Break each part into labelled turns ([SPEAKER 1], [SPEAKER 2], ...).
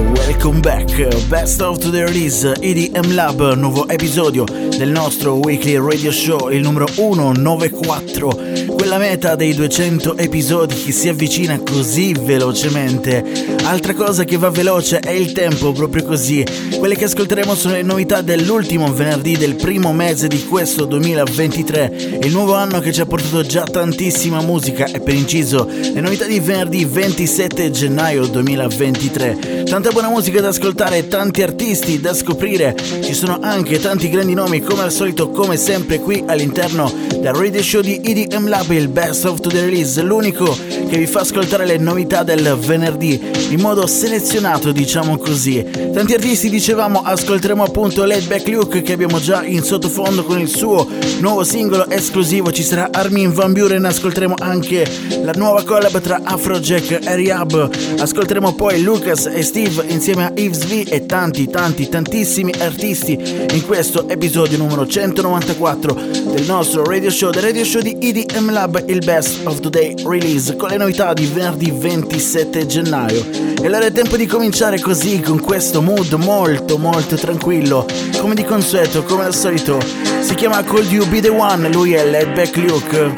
[SPEAKER 1] welcome back. Best of the release EDM Lab, nuovo episodio del nostro weekly radio show, il numero 194. Quella meta dei 200 episodi che si avvicina così velocemente. Altra cosa che va veloce è il tempo, proprio così. Quelle che ascolteremo sono le novità dell'ultimo venerdì del primo mese di questo 2023. Il nuovo anno che ci ha portato già tantissima musica e per inciso le novità di venerdì 27 gennaio 2023. Tanta buona musica da ascoltare tanti artisti da scoprire. Ci sono anche tanti grandi nomi come al solito, come sempre qui all'interno del radio show di EDM Lab, il Best of the Release, l'unico che vi fa ascoltare le novità del venerdì in modo selezionato, diciamo così. Tanti artisti dicevamo, ascolteremo appunto Laid Back Luke che abbiamo già in sottofondo con il suo nuovo singolo esclusivo, ci sarà Armin Van Buren, ascolteremo anche la nuova collab tra Afrojack e Rehab, ascolteremo poi Lucas e Steve insieme a Yves V e tanti tanti tantissimi artisti in questo episodio numero 194 del nostro radio show, del radio show di EDM Lab, il Best of Today Release con le novità di venerdì 27 gennaio. E allora è tempo di cominciare così con questo mood molto molto tranquillo, come di consueto, come al solito. Si chiama Cold You Be The One, lui è Led Back Luke.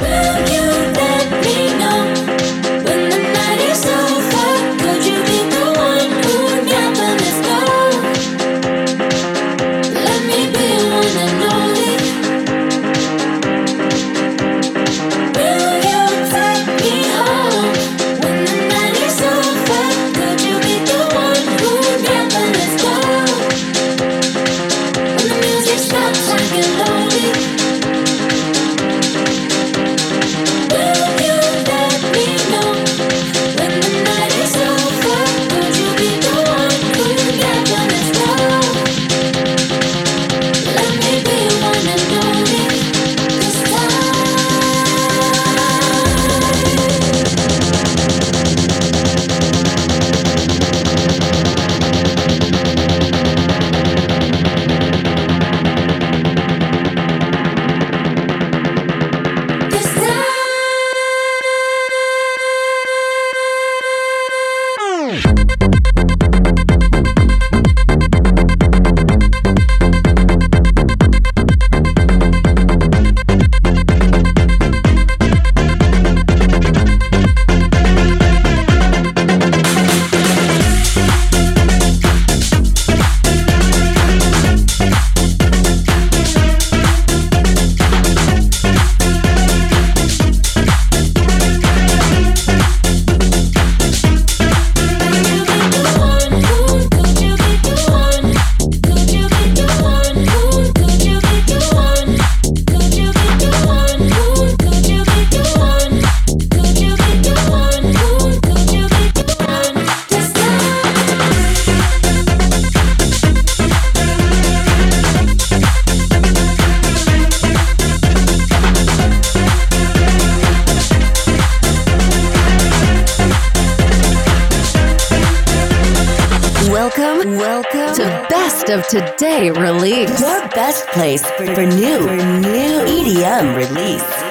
[SPEAKER 2] Of Today release.
[SPEAKER 3] Your best place for, for new, for new EDM release.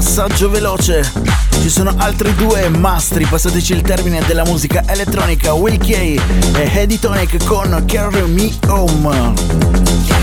[SPEAKER 1] Passaggio veloce. Ci sono altri due mastri, passateci il termine della musica elettronica, Will Kay e Eddie Tonic con Carry Me Home.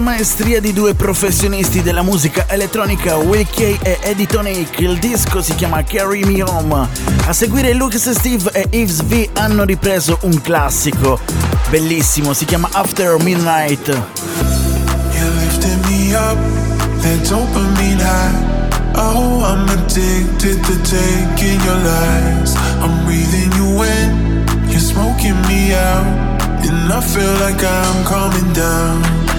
[SPEAKER 1] Maestria di due professionisti della musica elettronica, Will Kay e Eddie Tonic. Il disco si chiama Carry Me Home. A seguire Lucas Steve e Yves V hanno ripreso un classico bellissimo, si chiama After Midnight.
[SPEAKER 4] You lifted me up, that dopamine high. Oh, I'm addicted to taking your lies. I'm breathing you in, you're smoking me out. And I feel like I'm coming down.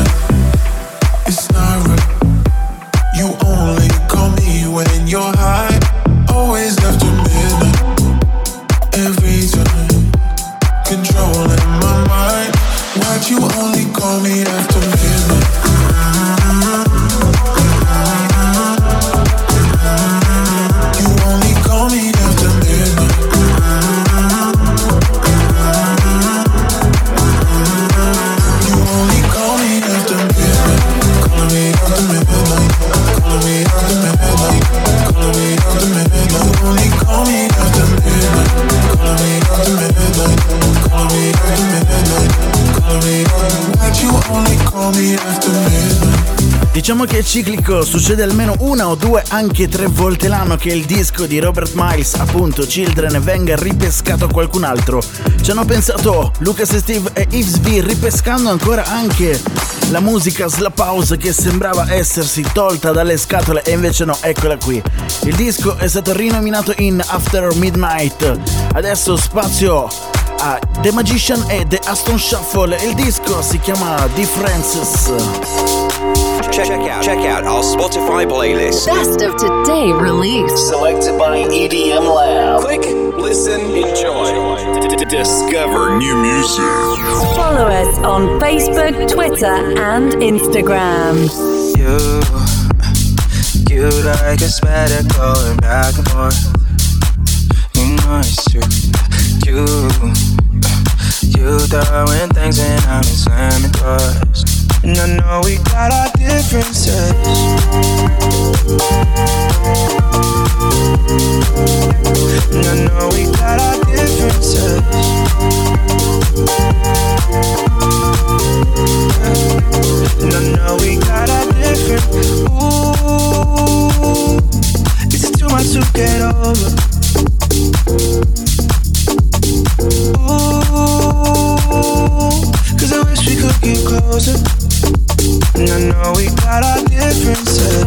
[SPEAKER 4] midnight?
[SPEAKER 1] Diciamo che è ciclico, succede almeno una o due, anche tre volte l'anno che il disco di Robert Miles, appunto Children, venga ripescato a qualcun altro. Ci hanno pensato Lucas e Steve e Yves V ripescando ancora anche la musica Slap House che sembrava essersi tolta dalle scatole e invece no, eccola qui. Il disco è stato rinominato in After Midnight. Adesso spazio a The Magician e The Aston Shuffle. Il disco si chiama Differences.
[SPEAKER 5] Check, check out, check out our Spotify playlist.
[SPEAKER 2] Best of today release.
[SPEAKER 5] Selected by EDM Lab. Click, listen, enjoy. Discover new music.
[SPEAKER 3] Follow us on Facebook, Twitter, and Instagram.
[SPEAKER 6] You, you like a spider going back and forth. You know it's true. You, you throwing things and I'm slamming doors. And I know we got our differences. And I know we got our differences. And I know we got our different. Ooh, it's too much to get over. Ooh, 'cause I wish we could get closer. I know we got our differences.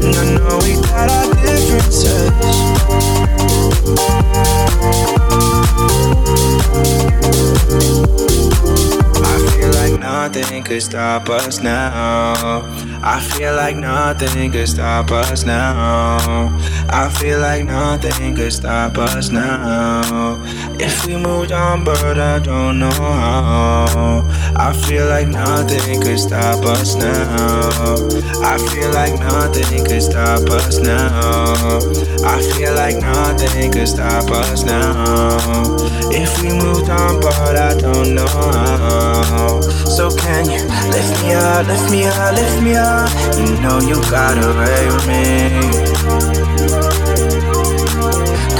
[SPEAKER 6] I know we got our differences. I feel like nothing could stop us now. I feel like nothing could stop us now. I feel like nothing could stop us now. If we moved on, but I don't know how. I feel like nothing could stop us now. I feel like nothing could stop us now. I feel like nothing could stop us now. If we moved on, but I don't know how. So can you lift me up, lift me up, lift me up? You know you got away with me.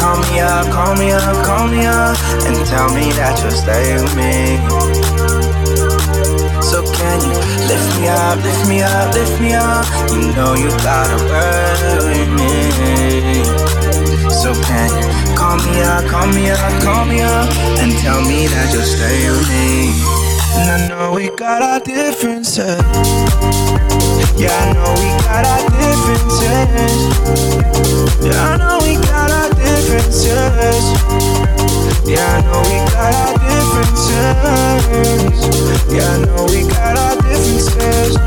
[SPEAKER 6] Call me up, call me up, call me up, and tell me that you'll stay with me. So can you lift me up, lift me up, lift me up? You know you gotta with me. So can you call me up, call me up, call me up, and tell me that you'll stay with me? And I know we got our differences. Yeah, I know we got our differences. Yeah, I know differences. Yeah, I know we got our differences. Yeah, I know we got our differences.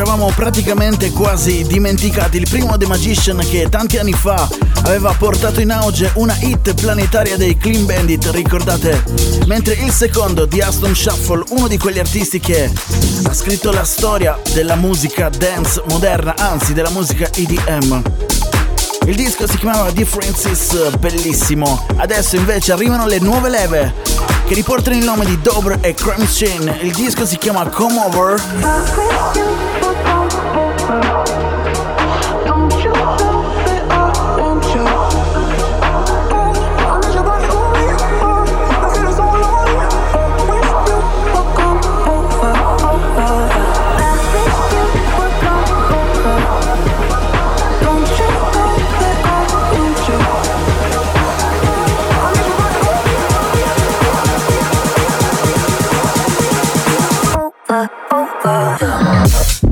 [SPEAKER 1] Eravamo praticamente quasi dimenticati. Il primo The Magician che tanti anni fa aveva portato in auge una hit planetaria dei Clean Bandit, ricordate? Mentre il secondo The Aston Shuffle, uno di quegli artisti che ha scritto la storia della musica dance moderna, anzi della musica EDM. Il disco si chiamava Differences, bellissimo. Adesso invece arrivano le nuove leve che riportano il nome di Dobre e Crime Chain. Il disco si chiama Come Over.
[SPEAKER 7] Over,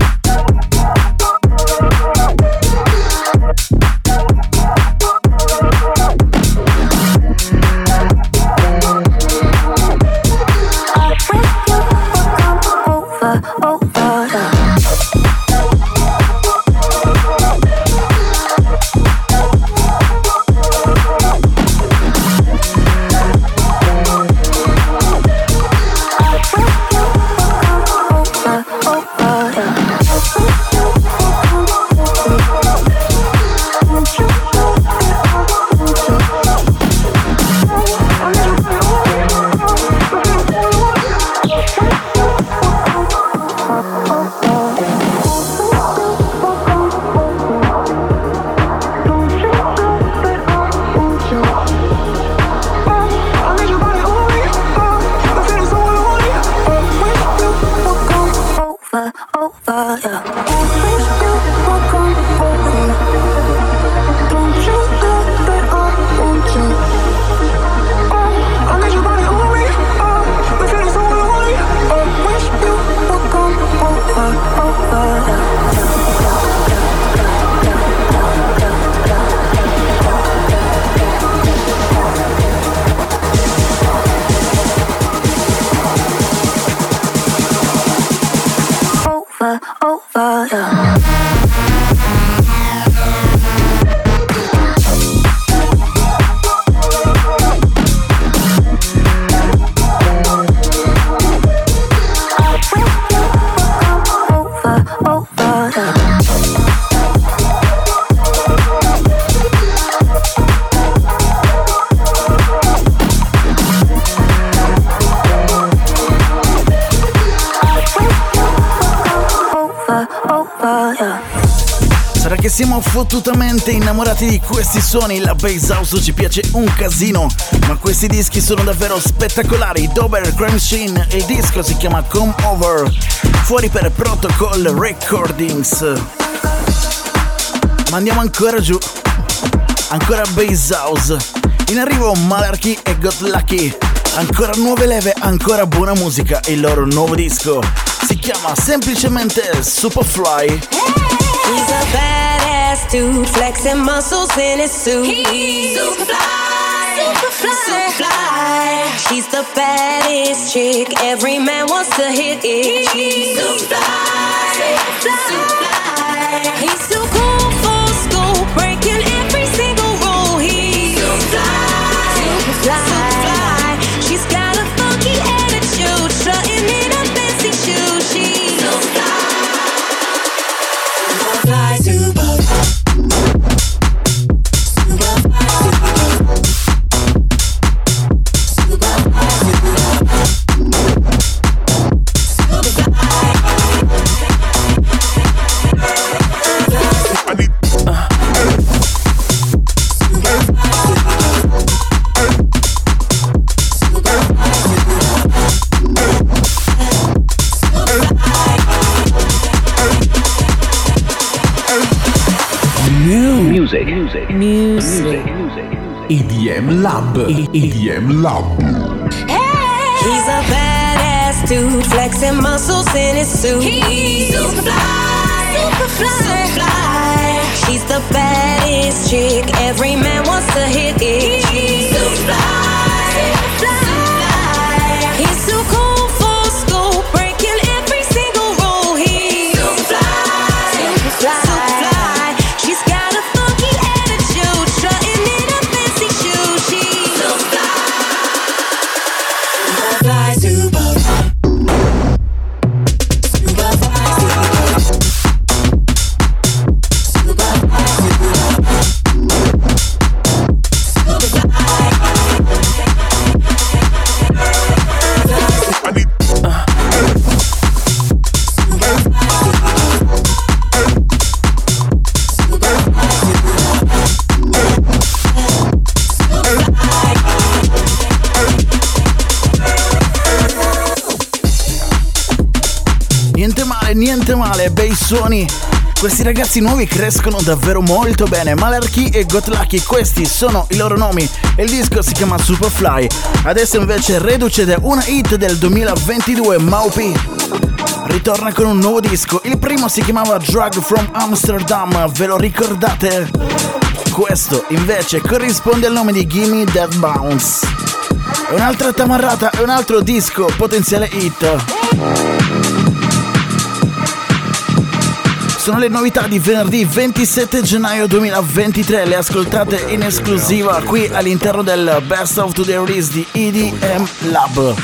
[SPEAKER 1] siamo fottutamente innamorati di questi suoni, la bass house ci piace un casino, ma questi dischi sono davvero spettacolari. Dober Crime Machine, il disco si chiama Come Over, fuori per Protocol Recordings. Ma andiamo ancora giù, ancora bass house. In arrivo Malarkey e Got Lucky. Ancora nuove leve, ancora buona musica. Il loro nuovo disco si chiama semplicemente Superfly.
[SPEAKER 8] He's a badass dude, flexing muscles in his suit. He's superfly, superfly, superfly. She's the baddest chick, every man wants to hit it. He's superfly, superfly. He's too cool for school, breaking every single rule. He's superfly, superfly. superfly. Music.
[SPEAKER 5] Music. Music.
[SPEAKER 8] Music.
[SPEAKER 9] EDM Lab. EDM Lab.
[SPEAKER 8] He's a badass dude, flexing muscles in his suit. He's superfly, superfly, superfly. She's the baddest chick, every man wants to hit it. He's superfly, superfly.
[SPEAKER 1] Bei suoni. Questi ragazzi nuovi crescono davvero molto bene. Malarkey e Got Lucky, questi sono i loro nomi. Il disco si chiama Superfly. Adesso invece reduce una hit del 2022, Maupi. Ritorna con un nuovo disco. Il primo si chiamava Drug from Amsterdam, ve lo ricordate? Questo invece corrisponde al nome di Gimme That Bounce. È un'altra tamarrata, è un altro disco, potenziale hit. Sono le novità di venerdì 27 gennaio 2023, le ascoltate in esclusiva qui all'interno del Best of Today Release di EDM Lab.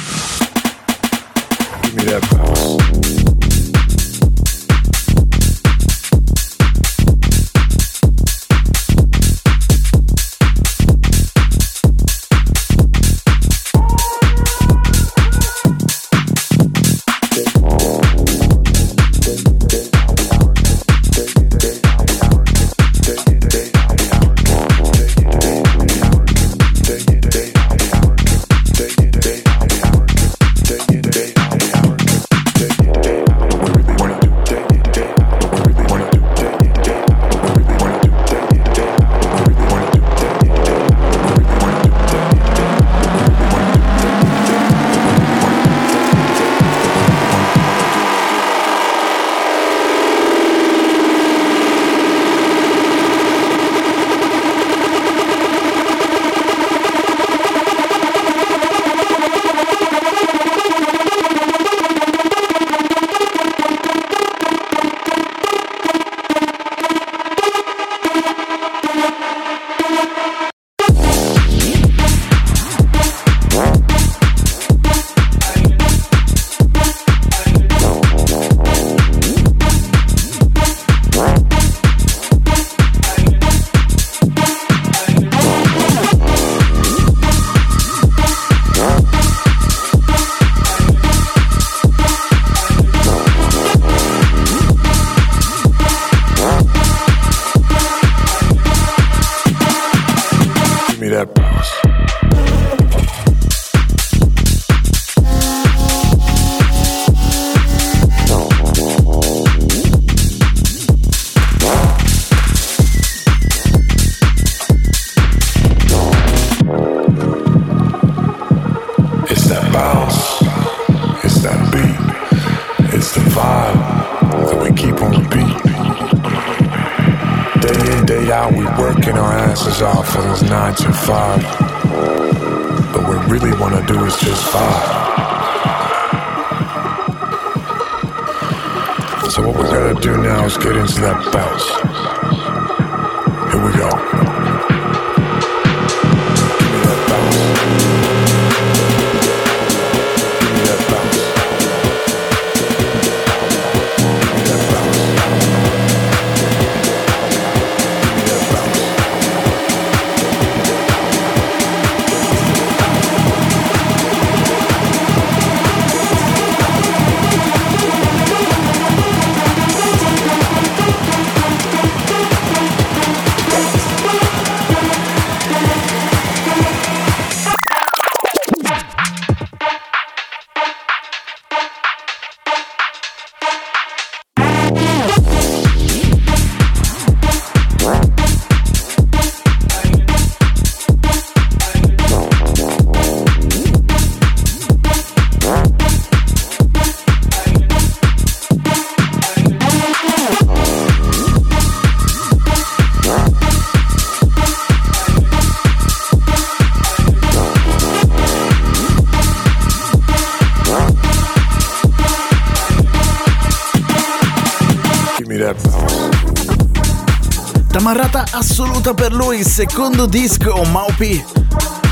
[SPEAKER 1] Tamarrata assoluta per lui, secondo disco Maupi.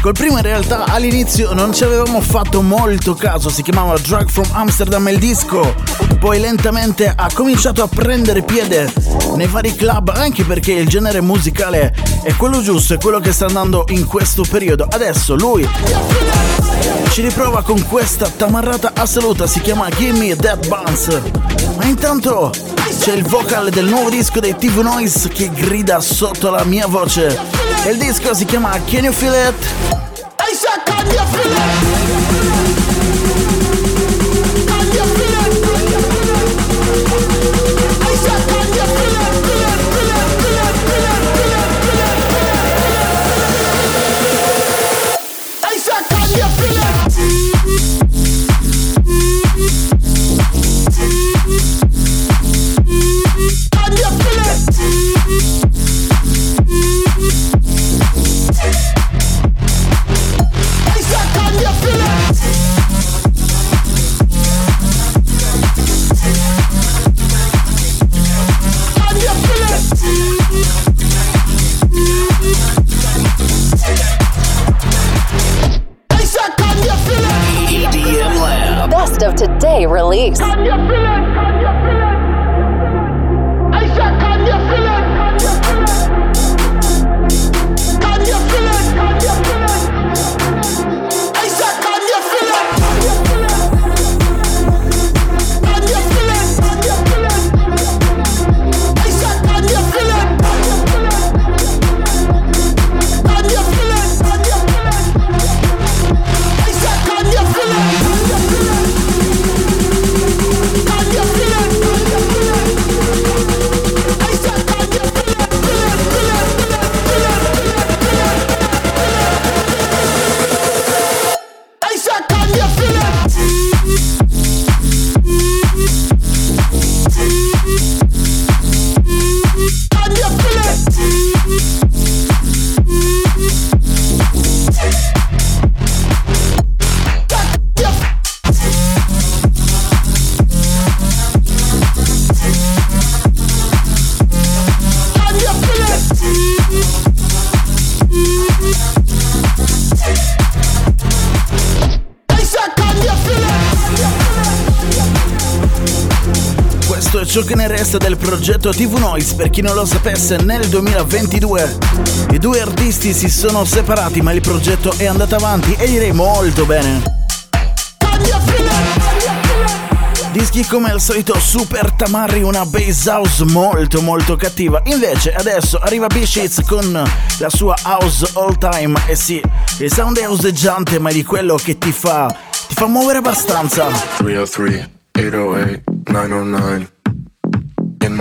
[SPEAKER 1] Col primo in realtà all'inizio non ci avevamo fatto molto caso, si chiamava Drug from Amsterdam il disco, poi lentamente ha cominciato a prendere piede nei vari club anche perché il genere musicale è quello giusto, è quello che sta andando in questo periodo. Adesso lui ci riprova con questa tamarrata assoluta, si chiama Gimme That Bounce. Ma intanto c'è il vocal del nuovo disco dei TV Noise che grida sotto la mia voce. Il disco si chiama? Can you feel it?
[SPEAKER 10] Release. Progetto TV Noise, per chi non lo sapesse, nel 2022 i due artisti si sono separati, ma il progetto è andato avanti e direi molto bene. Dischi come al solito Super Tamarri, una bass house molto molto cattiva. Invece adesso arriva Bishitz con la sua house all time. E sì, il sound è oseggiante, ma è di quello che ti fa, ti fa muovere abbastanza. 303, 808, 909 In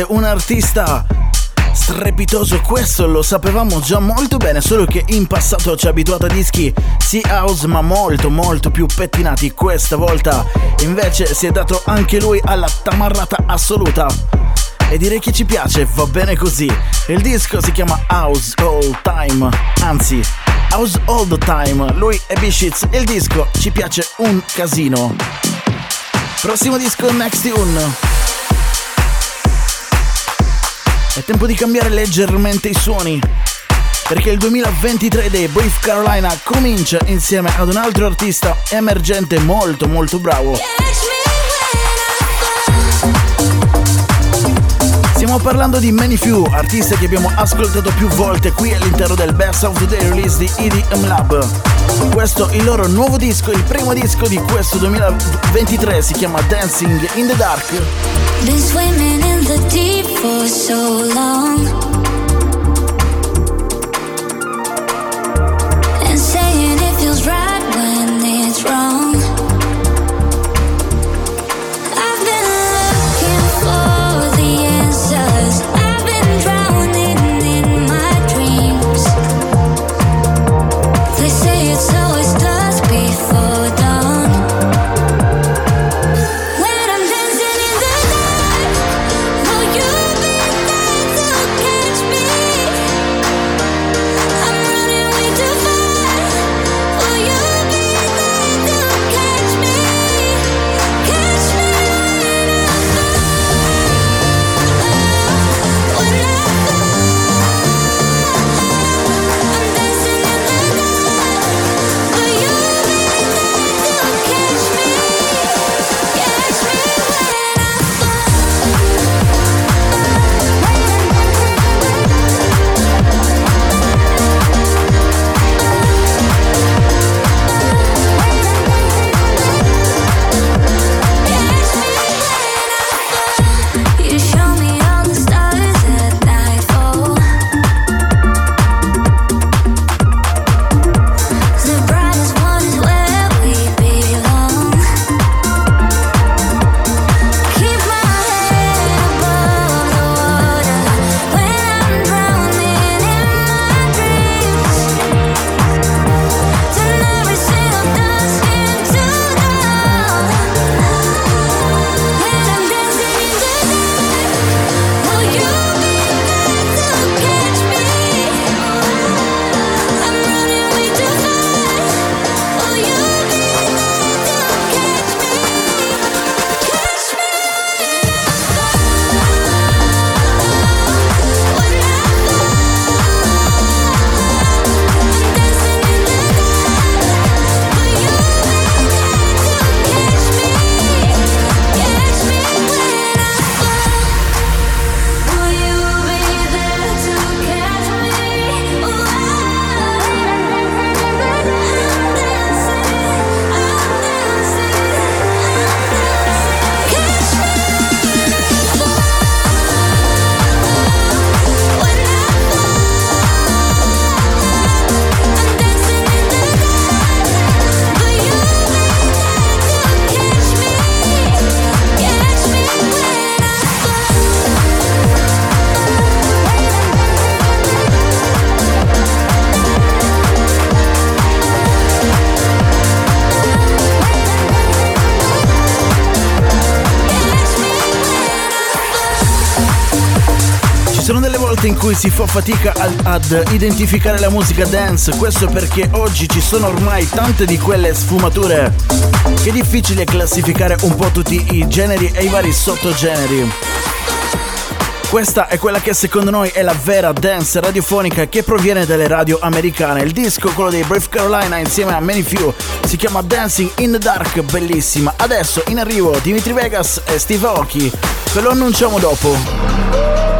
[SPEAKER 1] Un artista strepitoso, questo lo sapevamo già molto bene, solo che in passato ci ha abituato a dischi Sea House ma molto molto più pettinati, questa volta invece si è dato anche lui alla tamarrata assoluta. E direi che ci piace, va bene così. Il disco si chiama House All Time, anzi House All the Time, lui è Bishitz e il disco ci piace un casino. Prossimo disco Next Tune. È tempo di cambiare leggermente i suoni. Perché il 2023 dei Brief Carolina comincia insieme ad un altro artista emergente molto molto bravo. Stiamo parlando di Many Few, artista che abbiamo ascoltato più volte qui all'interno del Best of the Day release di EDM Lab. Questo è il loro nuovo disco, il primo disco di questo 2023, si chiama Dancing in the Dark. Been swimming in the deep for so long. Cui si fa fatica ad, ad, identificare la musica dance, questo perché oggi ci sono ormai tante di quelle sfumature che è difficile classificare un po' tutti i generi e i vari sottogeneri. Questa è quella che secondo noi è la vera dance radiofonica che proviene dalle radio americane. Il disco, quello dei Brave Carolina insieme a Many Few, si chiama Dancing in the Dark, bellissima. Adesso in arrivo Dimitri Vegas e Steve Aoki, ve lo annunciamo dopo.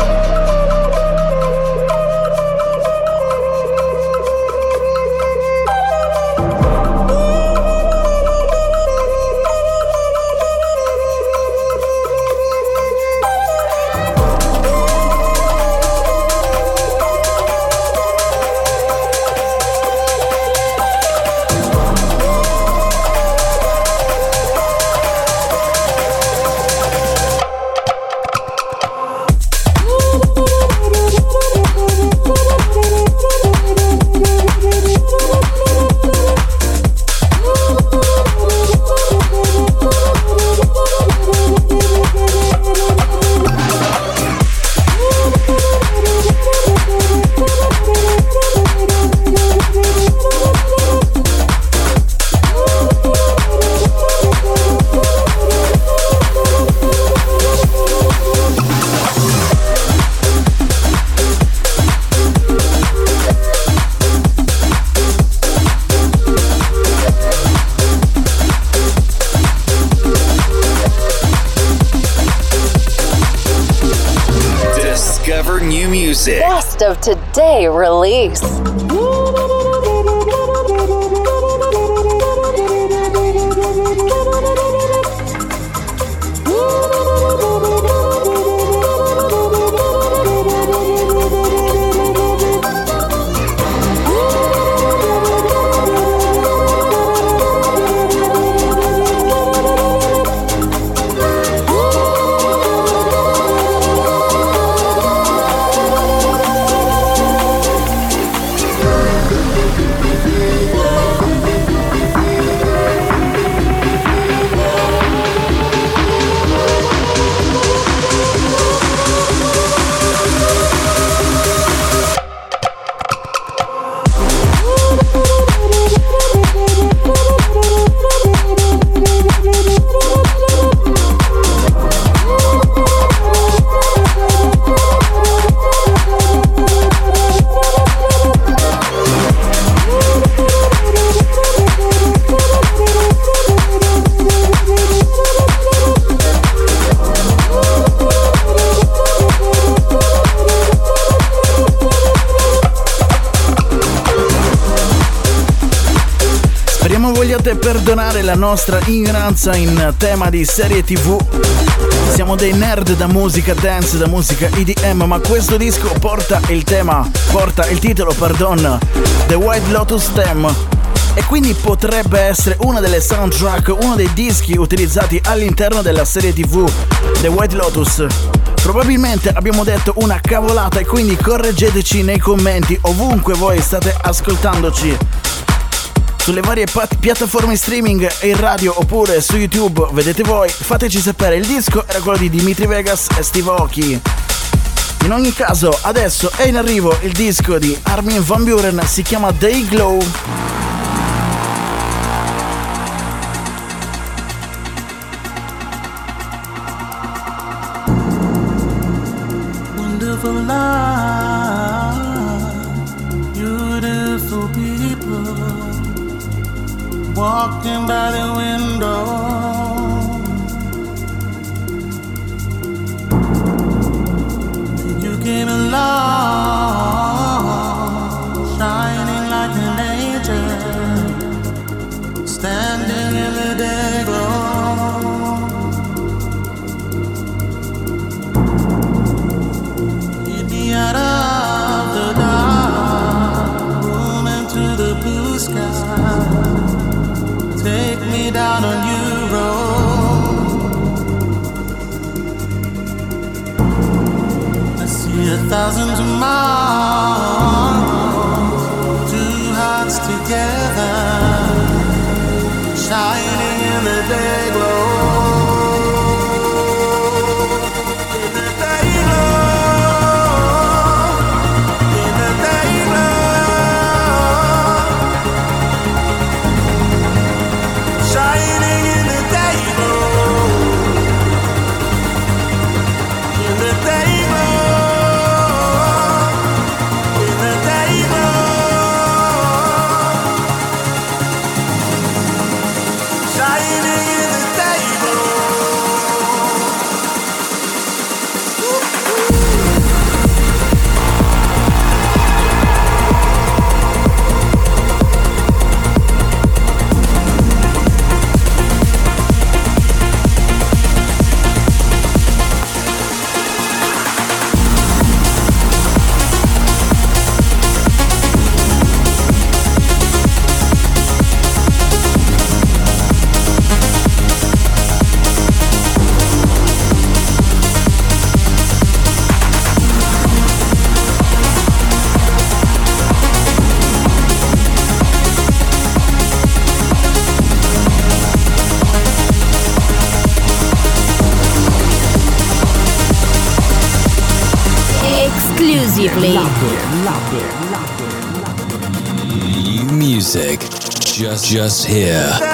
[SPEAKER 1] Nostra ignoranza in tema di serie tv. Siamo dei nerd da musica dance, da musica EDM, ma questo disco porta il tema, porta il titolo, pardon, The White Lotus Theme. E quindi potrebbe essere una delle soundtrack, uno dei dischi utilizzati all'interno della serie tv The White Lotus. Probabilmente abbiamo detto una cavolata e quindi correggeteci nei commenti ovunque voi state ascoltandoci sulle varie pat- piattaforme streaming e in radio oppure su YouTube, vedete voi, fateci sapere. Il disco era quello di Dimitri Vegas e Steve Aoki. In ogni caso, adesso è in arrivo il disco di Armin Van Buren, si chiama Day Glow. Walking by the window. Shining in the day
[SPEAKER 4] just here.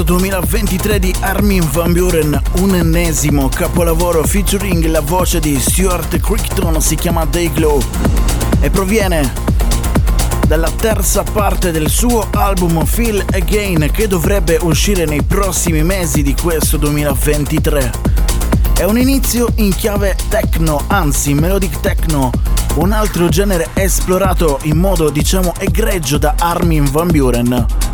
[SPEAKER 1] Questo 2023 di Armin Van Buren, un ennesimo capolavoro featuring la voce di Stuart Crichton, si chiama Dayglow e proviene dalla terza parte del suo album Feel Again che dovrebbe uscire nei prossimi mesi di questo 2023. È un inizio in chiave techno, anzi melodic techno, un altro genere esplorato in modo diciamo egregio da Armin Van Buren.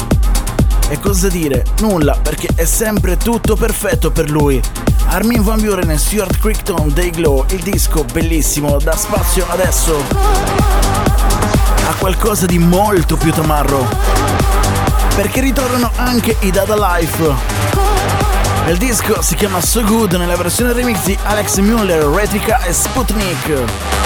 [SPEAKER 1] E cosa dire? Nulla, perché è sempre tutto perfetto per lui. Armin Van Buren e Stuart Crichton Dayglow, il disco bellissimo, dà spazio adesso a qualcosa di molto più tamarro. Perché ritornano anche i Dada Life. Il disco si chiama So Good nella versione remix di Alex Mueller, Retrica e Sputnik.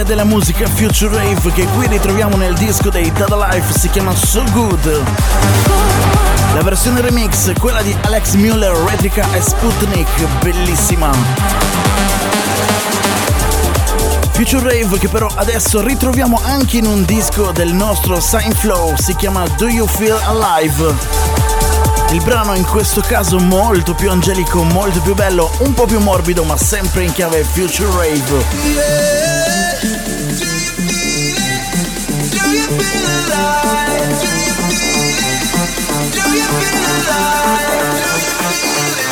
[SPEAKER 1] Cattiveria della musica Future Rave che qui ritroviamo nel disco dei Dada Life si chiama So Good. La versione remix, quella di Alex Mueller, Retrica e Sputnik, bellissima. Future Rave che però adesso ritroviamo anche in un disco del nostro Sign Flow, si chiama Do You Feel Alive? Il brano in questo caso molto più angelico, molto più bello, un po' più morbido, ma sempre in chiave Future Rave. Yeah. Alive? Do you feel it? Do you feel alive?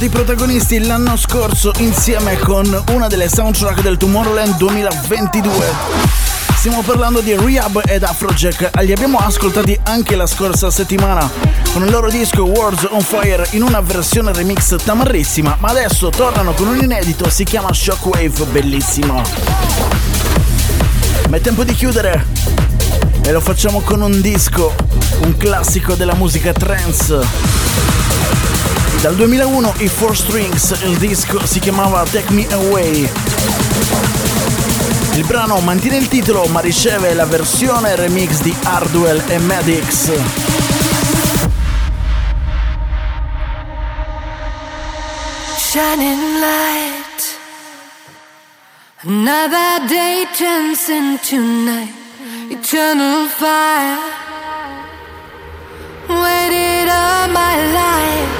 [SPEAKER 1] Stati protagonisti l'anno scorso insieme con una delle soundtrack del Tomorrowland 2022. Stiamo parlando di Rehab ed Afrojack, li abbiamo ascoltati anche la scorsa settimana con il loro disco Words on Fire in una versione remix tamarrissima, ma adesso tornano con un inedito, si chiama Shockwave, bellissimo. Ma è tempo di chiudere e lo facciamo con un disco, un classico della musica trance. Dal 2001 i Four Strings, il disco si chiamava Take Me Away. Il brano mantiene il titolo ma riceve la versione remix di Hardwell e Madix.
[SPEAKER 7] Shining light. Another day turns into night. Eternal fire. Waited all my life.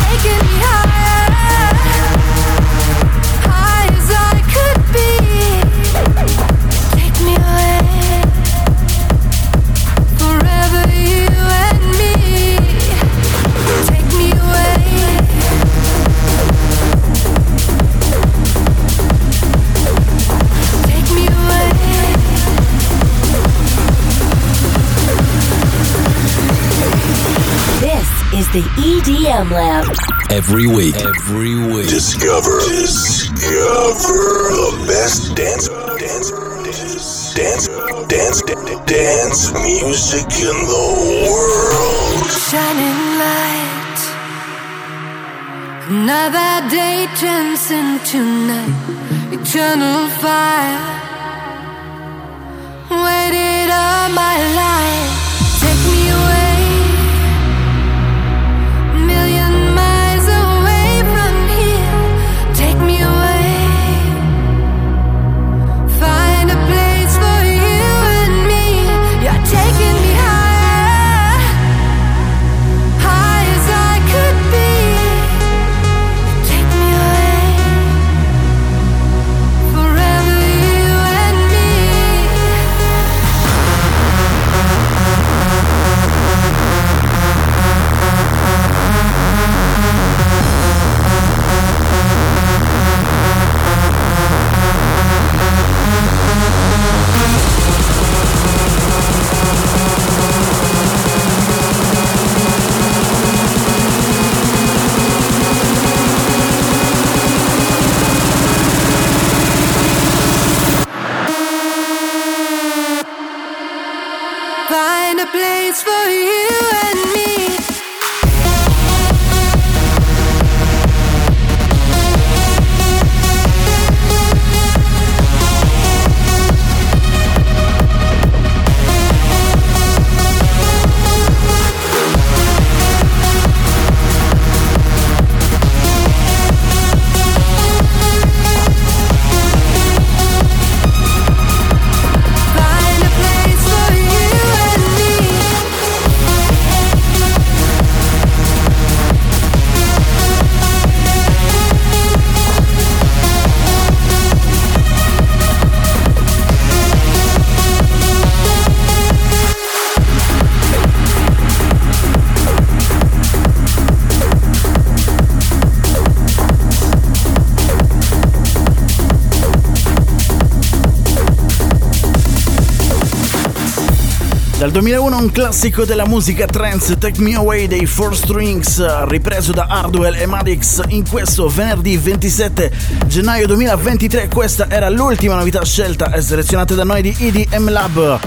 [SPEAKER 3] the EDM Lab.
[SPEAKER 11] Every week. Every week.
[SPEAKER 5] Discover. Discover the best dance, dance, dance, dance, dance, dance music in the world.
[SPEAKER 7] Shining light. Another day turns into night. Eternal fire. Waited all my life.
[SPEAKER 1] Dal 2001 un classico della musica trance Take Me Away dei Four Strings ripreso da Hardwell e Madix in questo venerdì 27 gennaio 2023 questa era l'ultima novità scelta e selezionata da noi di EDM Lab.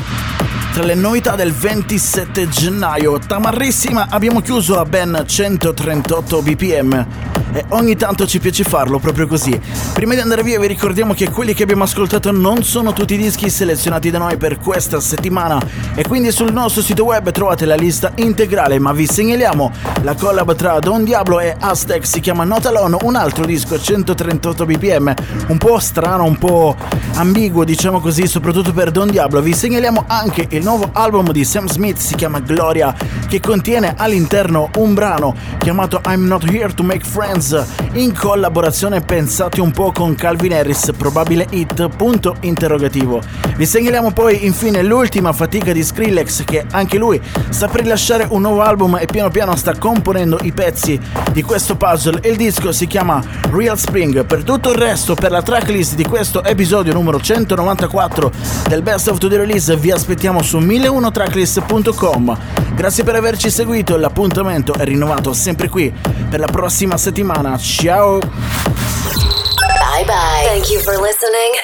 [SPEAKER 1] Tra le novità del 27 gennaio tamarrissima abbiamo chiuso a ben 138 bpm e ogni tanto ci piace farlo proprio così. Prima di andare via vi ricordiamo che quelli che abbiamo ascoltato non sono tutti i dischi selezionati da noi per questa settimana e quindi sul nostro sito web trovate la lista integrale, ma vi segnaliamo la collab tra Don Diablo e Aztec si chiama Not Alone, un altro disco a 138 bpm, un po' strano, un po' ambiguo diciamo così, soprattutto per Don Diablo. Vi segnaliamo anche il nuovo album di Sam Smith, si chiama Gloria, che contiene all'interno un brano chiamato I'm Not Here to Make Friends Guns in collaborazione pensate un po' con Calvin Harris, probabile hit, punto interrogativo. Vi segnaliamo poi infine l'ultima fatica di Skrillex che anche lui sta per rilasciare un nuovo album e piano piano sta componendo i pezzi di questo puzzle. Il disco si chiama Real Spring. Per tutto il resto, per la tracklist di questo episodio numero 194 del Best of the Release vi aspettiamo su 1001tracklist.com. Grazie per averci seguito, l'appuntamento è rinnovato sempre qui per la prossima settimana. Ciao!
[SPEAKER 12] Bye bye.
[SPEAKER 2] Thank you for listening.